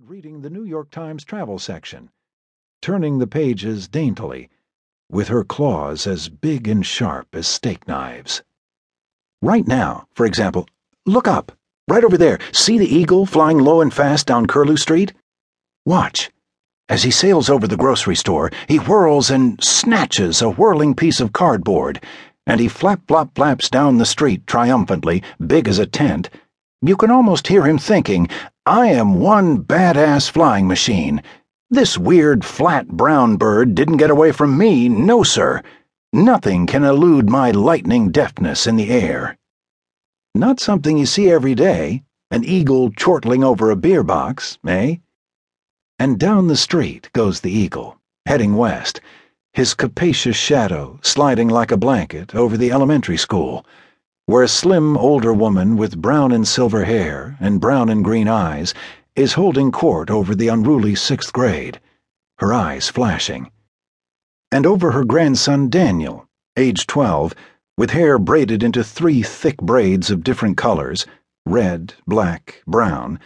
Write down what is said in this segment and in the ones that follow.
reading the New York Times travel section, turning the pages daintily, with her claws as big and sharp as steak knives. Right now, for example, look up, right over there. See the eagle flying low and fast down Curlew Street? Watch. As he sails over the grocery store, he whirls and snatches a whirling piece of cardboard, and he flap flop flaps down the street triumphantly, big as a tent. You can almost hear him thinking, I am one badass flying machine. This weird, flat brown bird didn't get away from me, no, sir. Nothing can elude my lightning deftness in the air. Not something you see every day, an eagle chortling over a beer box, eh? And down the street goes the eagle, heading west, his capacious shadow sliding like a blanket over the elementary school, where a slim older woman with brown and silver hair and brown and green eyes is holding court over the unruly sixth grade, her eyes flashing. And over her grandson Daniel, age 12, with hair braided into three thick braids of different colors red, black, brown,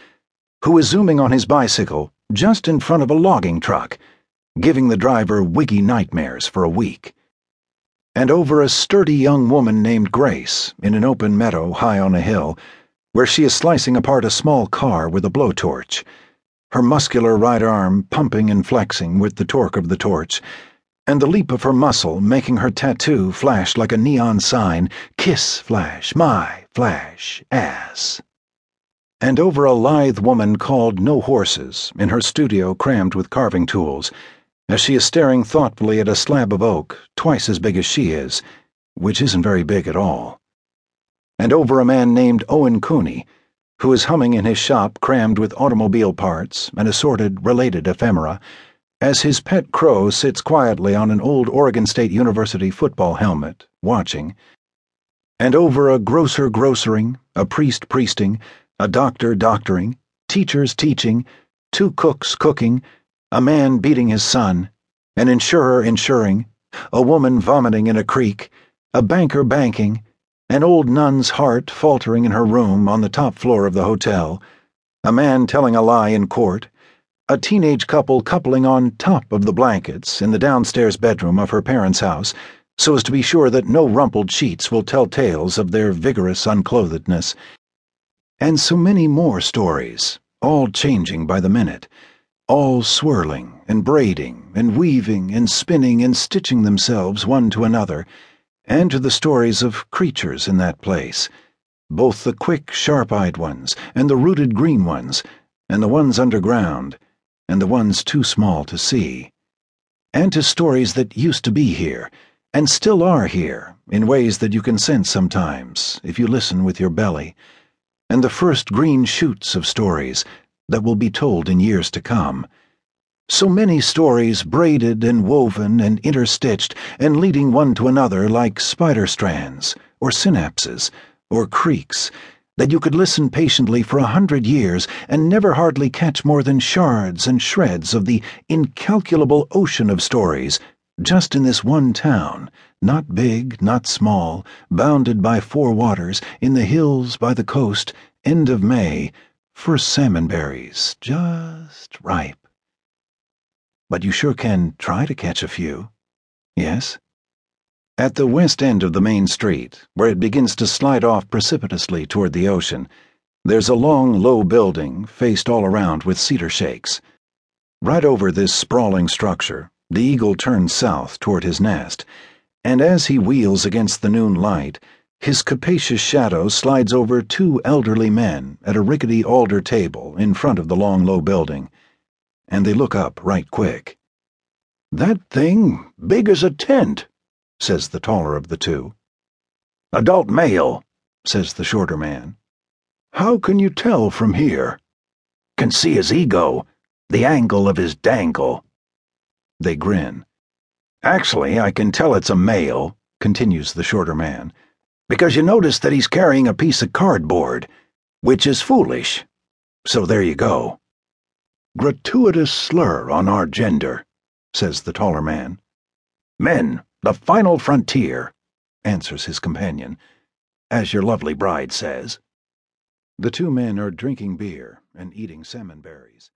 who is zooming on his bicycle just in front of a logging truck, giving the driver wiggy nightmares for a week. And over a sturdy young woman named Grace in an open meadow high on a hill, where she is slicing apart a small car with a blowtorch, her muscular right arm pumping and flexing with the torque of the torch, and the leap of her muscle making her tattoo flash like a neon sign Kiss Flash, my Flash, ass. And over a lithe woman called No Horses in her studio crammed with carving tools, as she is staring thoughtfully at a slab of oak twice as big as she is, which isn't very big at all. And over a man named Owen Cooney, who is humming in his shop crammed with automobile parts and assorted related ephemera, as his pet crow sits quietly on an old Oregon State University football helmet, watching. And over a grocer grocering, a priest priesting, a doctor doctoring, teachers teaching, two cooks cooking, a man beating his son, an insurer insuring, a woman vomiting in a creek, a banker banking, an old nun's heart faltering in her room on the top floor of the hotel, a man telling a lie in court, a teenage couple coupling on top of the blankets in the downstairs bedroom of her parents' house so as to be sure that no rumpled sheets will tell tales of their vigorous unclothedness. And so many more stories, all changing by the minute, all swirling and braiding and weaving and spinning and stitching themselves one to another, and to the stories of creatures in that place, both the quick, sharp eyed ones, and the rooted green ones, and the ones underground, and the ones too small to see, and to stories that used to be here, and still are here, in ways that you can sense sometimes if you listen with your belly and the first green shoots of stories that will be told in years to come. So many stories braided and woven and interstitched and leading one to another like spider strands, or synapses, or creeks, that you could listen patiently for a hundred years and never hardly catch more than shards and shreds of the incalculable ocean of stories just in this one town, not big, not small, bounded by four waters, in the hills by the coast, end of May, first salmon berries, just ripe. But you sure can try to catch a few. Yes? At the west end of the main street, where it begins to slide off precipitously toward the ocean, there's a long, low building faced all around with cedar shakes. Right over this sprawling structure, the eagle turns south toward his nest, and as he wheels against the noon light, his capacious shadow slides over two elderly men at a rickety alder table in front of the long, low building, and they look up right quick. That thing big as a tent, says the taller of the two. Adult male, says the shorter man. How can you tell from here? Can see his ego, the angle of his dangle. They grin. Actually, I can tell it's a male, continues the shorter man, because you notice that he's carrying a piece of cardboard, which is foolish. So there you go. Gratuitous slur on our gender, says the taller man. Men, the final frontier, answers his companion, as your lovely bride says. The two men are drinking beer and eating salmon berries.